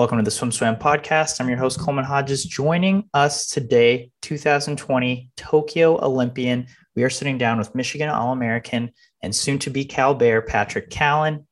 Welcome to the Swim Swam podcast. I'm your host, Coleman Hodges. Joining us today, 2020 Tokyo Olympian. We are sitting down with Michigan All American and soon to be Cal Bear, Patrick Callan.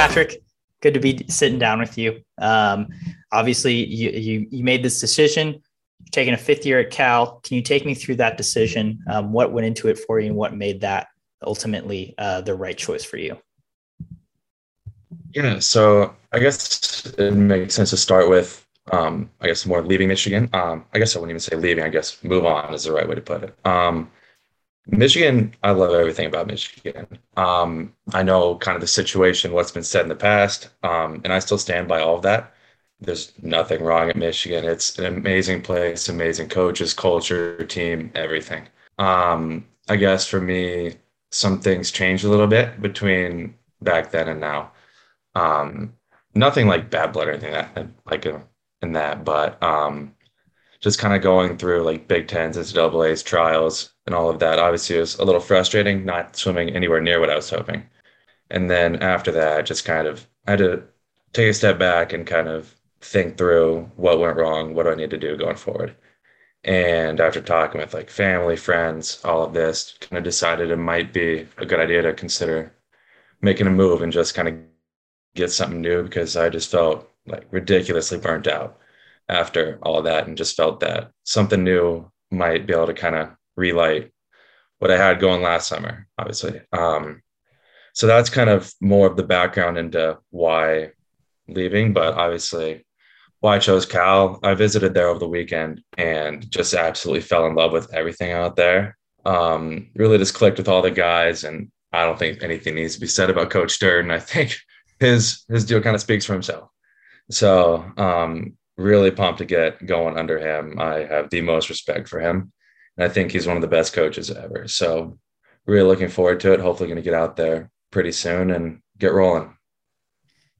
Patrick, good to be sitting down with you. Um, obviously, you, you, you made this decision, taking a fifth year at Cal. Can you take me through that decision? Um, what went into it for you, and what made that ultimately uh, the right choice for you? Yeah, so I guess it makes sense to start with, um, I guess, more leaving Michigan. Um, I guess I wouldn't even say leaving. I guess move on is the right way to put it. Um, Michigan, I love everything about Michigan. Um, I know kind of the situation, what's been said in the past, um, and I still stand by all of that. There's nothing wrong at Michigan. It's an amazing place, amazing coaches, culture, team, everything. Um, I guess for me, some things changed a little bit between back then and now. Um, nothing like bad blood or anything that like in that, but um, just kind of going through like Big Tens, NCAA's trials, and all of that. Obviously, it was a little frustrating not swimming anywhere near what I was hoping. And then after that, just kind of I had to take a step back and kind of think through what went wrong, what do I need to do going forward. And after talking with like family, friends, all of this, kind of decided it might be a good idea to consider making a move and just kind of get something new because I just felt like ridiculously burnt out after all that and just felt that something new might be able to kind of relight what I had going last summer, obviously. Um, so that's kind of more of the background into why leaving, but obviously why I chose Cal. I visited there over the weekend and just absolutely fell in love with everything out there. Um, really just clicked with all the guys, and I don't think anything needs to be said about Coach Durden. I think his his deal kind of speaks for himself. So um, really pumped to get going under him. I have the most respect for him. And I think he's one of the best coaches ever. So really looking forward to it. Hopefully going to get out there pretty soon and get rolling.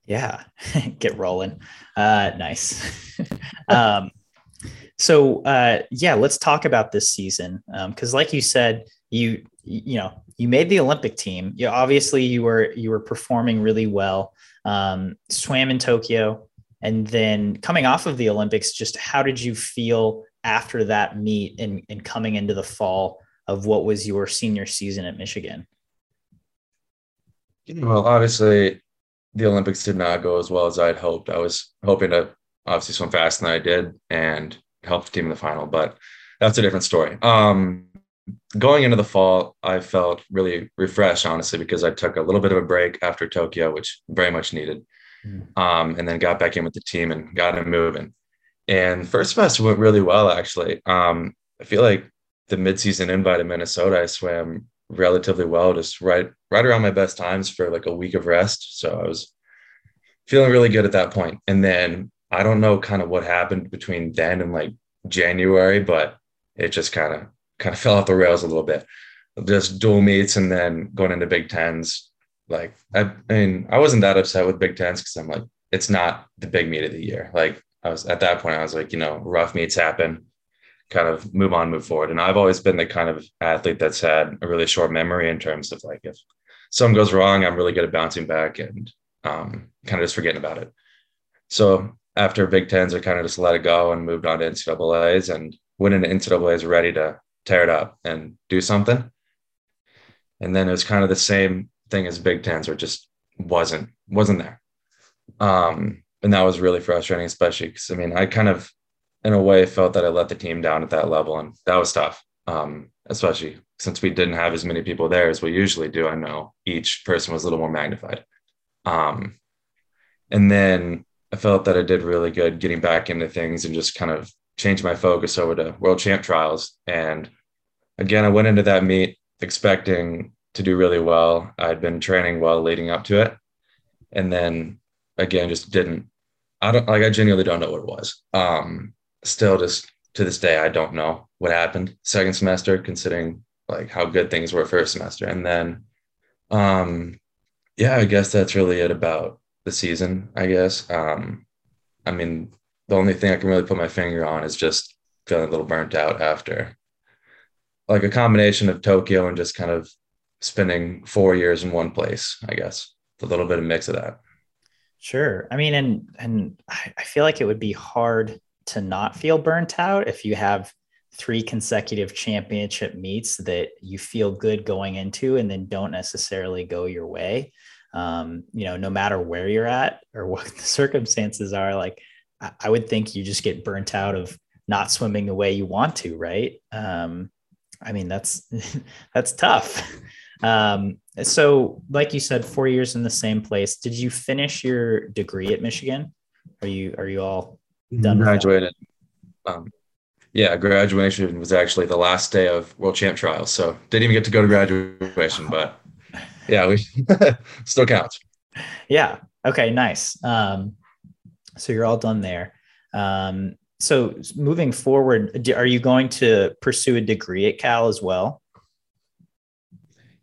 Yeah, get rolling. Uh, nice. um, so uh, yeah, let's talk about this season because, um, like you said, you you know you made the Olympic team. You obviously you were you were performing really well. Um, swam in Tokyo, and then coming off of the Olympics, just how did you feel after that meet and, and coming into the fall of what was your senior season at Michigan? Well, obviously, the Olympics did not go as well as I'd hoped. I was hoping to obviously swim faster than I did and help the team in the final, but that's a different story. Um, going into the fall, I felt really refreshed, honestly, because I took a little bit of a break after Tokyo, which very much needed. Um, and then got back in with the team and got it moving. And first semester went really well, actually. Um, I feel like the midseason invite in Minnesota, I swam relatively well, just right right around my best times for like a week of rest. So I was feeling really good at that point. And then I don't know kind of what happened between then and like January, but it just kind of kind of fell off the rails a little bit. Just dual meets and then going into Big Tens like I, I mean, I wasn't that upset with Big Tens because I'm like, it's not the big meet of the year. Like I was at that point, I was like, you know, rough meets happen, kind of move on, move forward. And I've always been the kind of athlete that's had a really short memory in terms of like if something goes wrong, I'm really good at bouncing back and um, kind of just forgetting about it. So after Big Tens, I kind of just let it go and moved on to NCAA's and went into NCAA's ready to tear it up and do something. And then it was kind of the same thing as Big Tens, or just wasn't wasn't there. Um, and that was really frustrating, especially because I mean, I kind of, in a way, felt that I let the team down at that level, and that was tough. Um, especially since we didn't have as many people there as we usually do. I know each person was a little more magnified. Um, and then I felt that I did really good getting back into things and just kind of changed my focus over to world champ trials. And again, I went into that meet expecting to do really well. I'd been training well leading up to it. And then again, just didn't, I don't like, I genuinely don't know what it was. Um, still just to this day, I don't know what happened second semester, considering like how good things were first semester. And then Um, yeah, I guess that's really it about the season. I guess. Um, I mean, the only thing I can really put my finger on is just feeling a little burnt out after, like a combination of Tokyo and just kind of spending four years in one place. I guess a little bit of mix of that. Sure. I mean, and and I feel like it would be hard to not feel burnt out if you have three consecutive championship meets that you feel good going into and then don't necessarily go your way um, you know no matter where you're at or what the circumstances are like I, I would think you just get burnt out of not swimming the way you want to right um, i mean that's that's tough um, so like you said four years in the same place did you finish your degree at michigan are you are you all done graduated um, yeah, graduation was actually the last day of World Champ trials, so didn't even get to go to graduation, but yeah, we still counts. Yeah. Okay. Nice. Um, so you're all done there. Um, so moving forward, are you going to pursue a degree at Cal as well?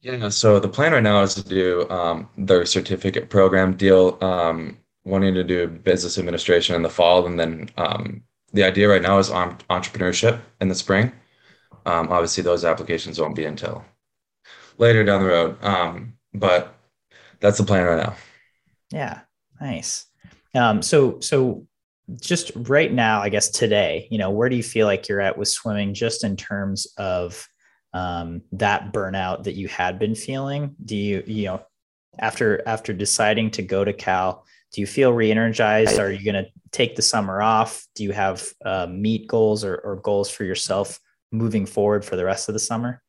Yeah. So the plan right now is to do um, their certificate program deal, um, wanting to do business administration in the fall, and then um, the idea right now is on entrepreneurship in the spring. Um, obviously, those applications won't be until later down the road. Um, but that's the plan right now. Yeah, nice. Um, so, so just right now, I guess today, you know, where do you feel like you're at with swimming, just in terms of um, that burnout that you had been feeling? Do you, you know, after after deciding to go to Cal, do you feel re-energized? Are you going to take the summer off? Do you have uh, meet goals or, or goals for yourself moving forward for the rest of the summer?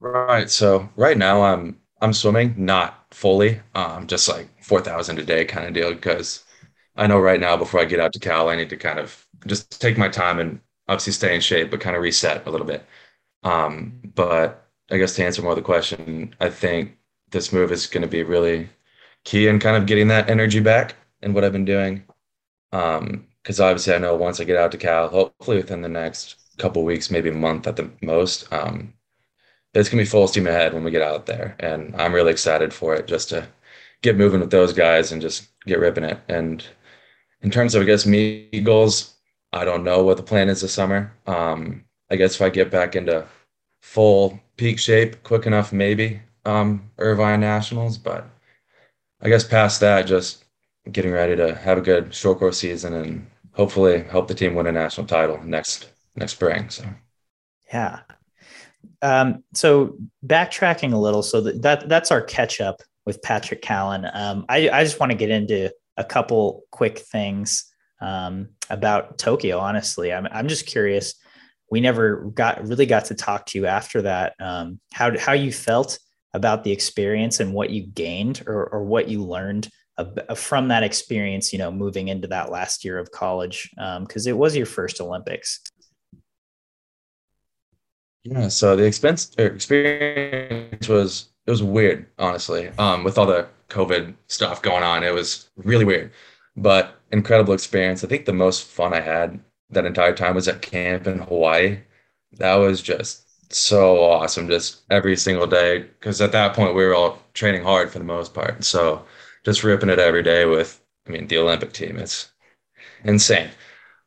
Right. So right now I'm I'm swimming, not fully, um, just like four thousand a day kind of deal. Because I know right now before I get out to Cal, I need to kind of just take my time and obviously stay in shape, but kind of reset a little bit. Um, but I guess to answer more of the question, I think this move is going to be really key in kind of getting that energy back and what I've been doing. Um, because obviously I know once I get out to Cal, hopefully within the next couple weeks, maybe a month at the most, um, it's gonna be full steam ahead when we get out there. And I'm really excited for it just to get moving with those guys and just get ripping it. And in terms of I guess me goals, I don't know what the plan is this summer. Um, I guess if I get back into full peak shape quick enough, maybe um, Irvine Nationals, but I guess past that, just getting ready to have a good short course season and hopefully help the team win a national title next next spring. So, yeah. Um, so backtracking a little, so that, that that's our catch up with Patrick Callan. Um, I, I just want to get into a couple quick things um, about Tokyo. Honestly, I'm I'm just curious. We never got really got to talk to you after that. Um, how how you felt about the experience and what you gained or, or what you learned from that experience, you know, moving into that last year of college, because um, it was your first Olympics. Yeah, so the expense experience was it was weird, honestly. Um, with all the COVID stuff going on, it was really weird, but incredible experience. I think the most fun I had that entire time was at camp in Hawaii. That was just so awesome just every single day because at that point we were all training hard for the most part so just ripping it every day with i mean the olympic team it's insane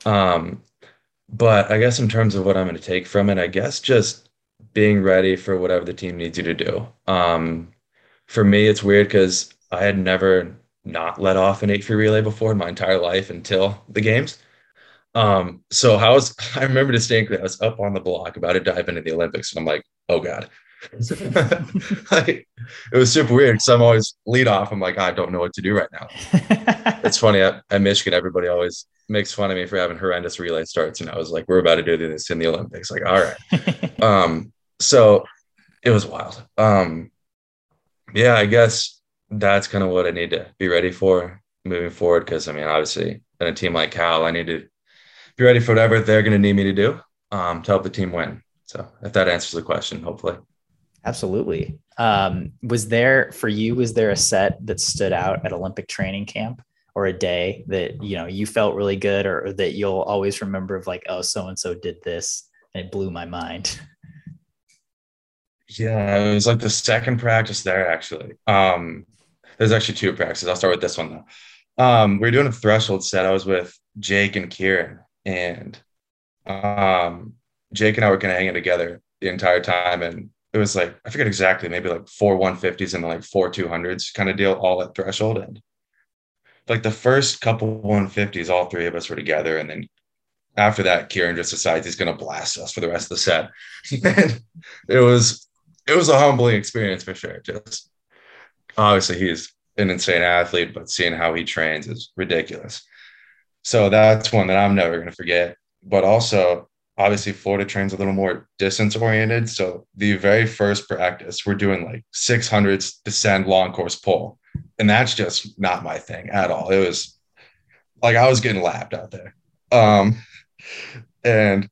um, but i guess in terms of what i'm going to take from it i guess just being ready for whatever the team needs you to do um, for me it's weird because i had never not let off an 8 free relay before in my entire life until the games um, so I was, I remember distinctly, I was up on the block about to dive into the Olympics, and I'm like, oh god, like, it was super weird because I'm always lead off. I'm like, I don't know what to do right now. it's funny at, at, Michigan, everybody always makes fun of me for having horrendous relay starts, and I was like, we're about to do this in the Olympics. Like, all right. um, so it was wild. Um, yeah, I guess that's kind of what I need to be ready for moving forward. Because I mean, obviously, in a team like Cal, I need to be ready for whatever they're going to need me to do um, to help the team win. So if that answers the question, hopefully. Absolutely. Um, was there for you? Was there a set that stood out at Olympic training camp, or a day that you know you felt really good, or, or that you'll always remember of like, oh, so and so did this, and it blew my mind. Yeah, it was like the second practice there actually. Um, there's actually two practices. I'll start with this one though. Um, we are doing a threshold set. I was with Jake and Kieran, and um, Jake and I were kind of hanging together the entire time, and it was like I forget exactly, maybe like four 150s and like four 200s kind of deal, all at threshold. And like the first couple 150s, all three of us were together, and then after that, Kieran just decides he's going to blast us for the rest of the set. And it was it was a humbling experience for sure. Just obviously he's an insane athlete, but seeing how he trains is ridiculous. So that's one that I'm never going to forget. But also, obviously, Florida trains a little more distance oriented. So the very first practice, we're doing like 600s descend long course pull. And that's just not my thing at all. It was like I was getting lapped out there. Um, and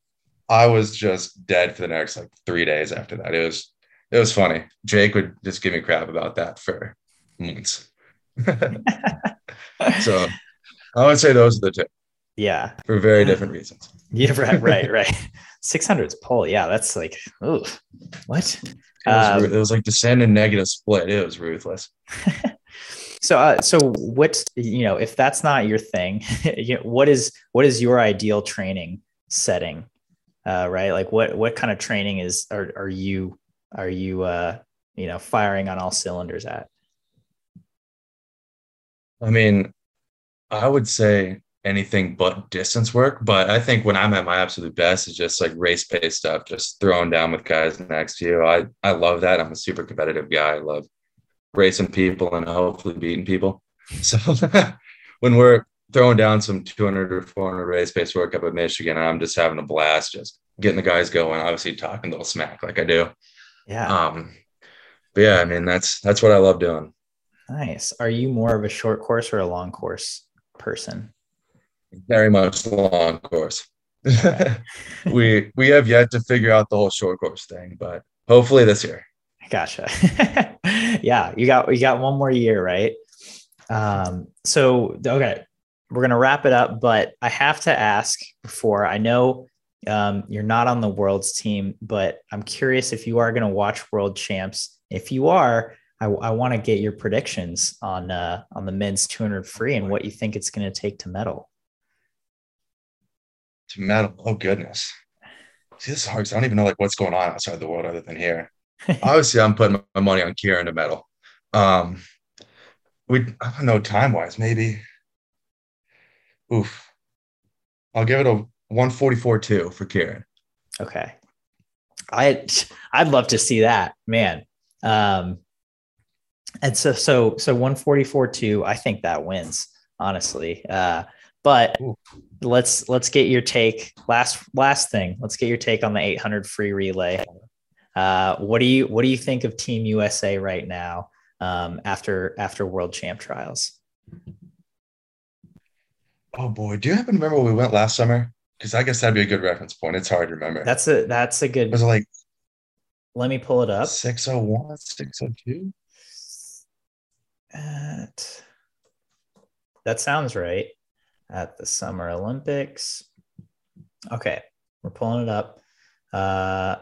I was just dead for the next like three days after that. It was it was funny. Jake would just give me crap about that for months. so I would say those are the two. Yeah. For very different reasons. Yeah, right, right, right. 600's pull. Yeah, that's like, oh, what? It was, um, it was like descend and negative split. It was ruthless. so, uh, so what, you know, if that's not your thing, you know, what is, what is your ideal training setting? Uh, right. Like what, what kind of training is, are, are you are you uh, you know firing on all cylinders at? I mean, I would say anything but distance work, but I think when I'm at my absolute best is just like race pace stuff, just throwing down with guys next to you. I I love that. I'm a super competitive guy. I love racing people and hopefully beating people. So when we're throwing down some 200 or 400 race pace work up at Michigan, I'm just having a blast, just getting the guys going. Obviously, talking a little smack like I do. Yeah. Um, but yeah, I mean that's that's what I love doing. Nice. Are you more of a short course or a long course person? Very much long course. we we have yet to figure out the whole short course thing, but hopefully this year. Gotcha. yeah, you got you got one more year, right? Um, so okay, we're gonna wrap it up, but I have to ask before I know um, you're not on the world's team, but I'm curious if you are going to watch world champs. If you are, I, I want to get your predictions on uh, on the men's 200 free and what you think it's going to take to medal. To medal, oh goodness. See, this is hard. I don't even know like what's going on outside the world other than here. Obviously, I'm putting my money on Kieran to medal. Um, we I don't know time wise, maybe. Oof. I'll give it a 144 2 for Kieran. Okay. I I'd love to see that, man. Um and so so so 144 2, I think that wins, honestly. Uh but Ooh. let's let's get your take last last thing. Let's get your take on the 800 free relay. Uh what do you what do you think of Team USA right now um after after World Champ trials? Oh boy, do you happen to remember when we went last summer? Because I guess that'd be a good reference point. It's hard to remember. That's a that's a good. Was it like? Let me pull it up. 601, 602? At, that sounds right. At the Summer Olympics. Okay, we're pulling it up. Uh,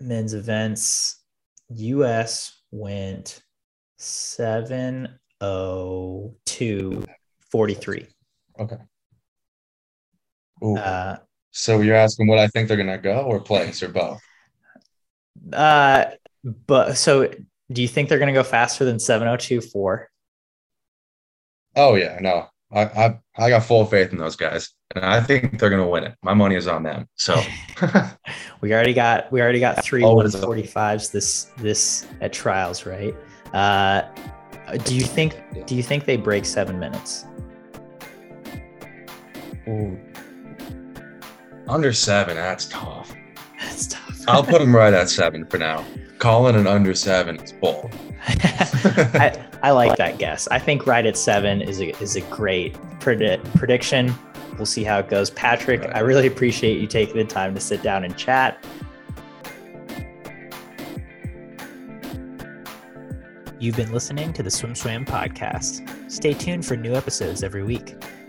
men's events. US went 702 43. Okay. Uh, so you're asking what I think they're gonna go or place or both? Uh, but so do you think they're gonna go faster than 702.4? Oh yeah, no. I, I I got full faith in those guys, and I think they're gonna win it. My money is on them. So we already got we already got three 145s this this at trials, right? Uh, do you think do you think they break seven minutes? Ooh, under seven, that's tough. That's tough. I'll put him right at seven for now. Calling an under seven is bull. I, I like that guess. I think right at seven is a, is a great predi- prediction. We'll see how it goes. Patrick, right. I really appreciate you taking the time to sit down and chat. You've been listening to the Swim Swam podcast. Stay tuned for new episodes every week.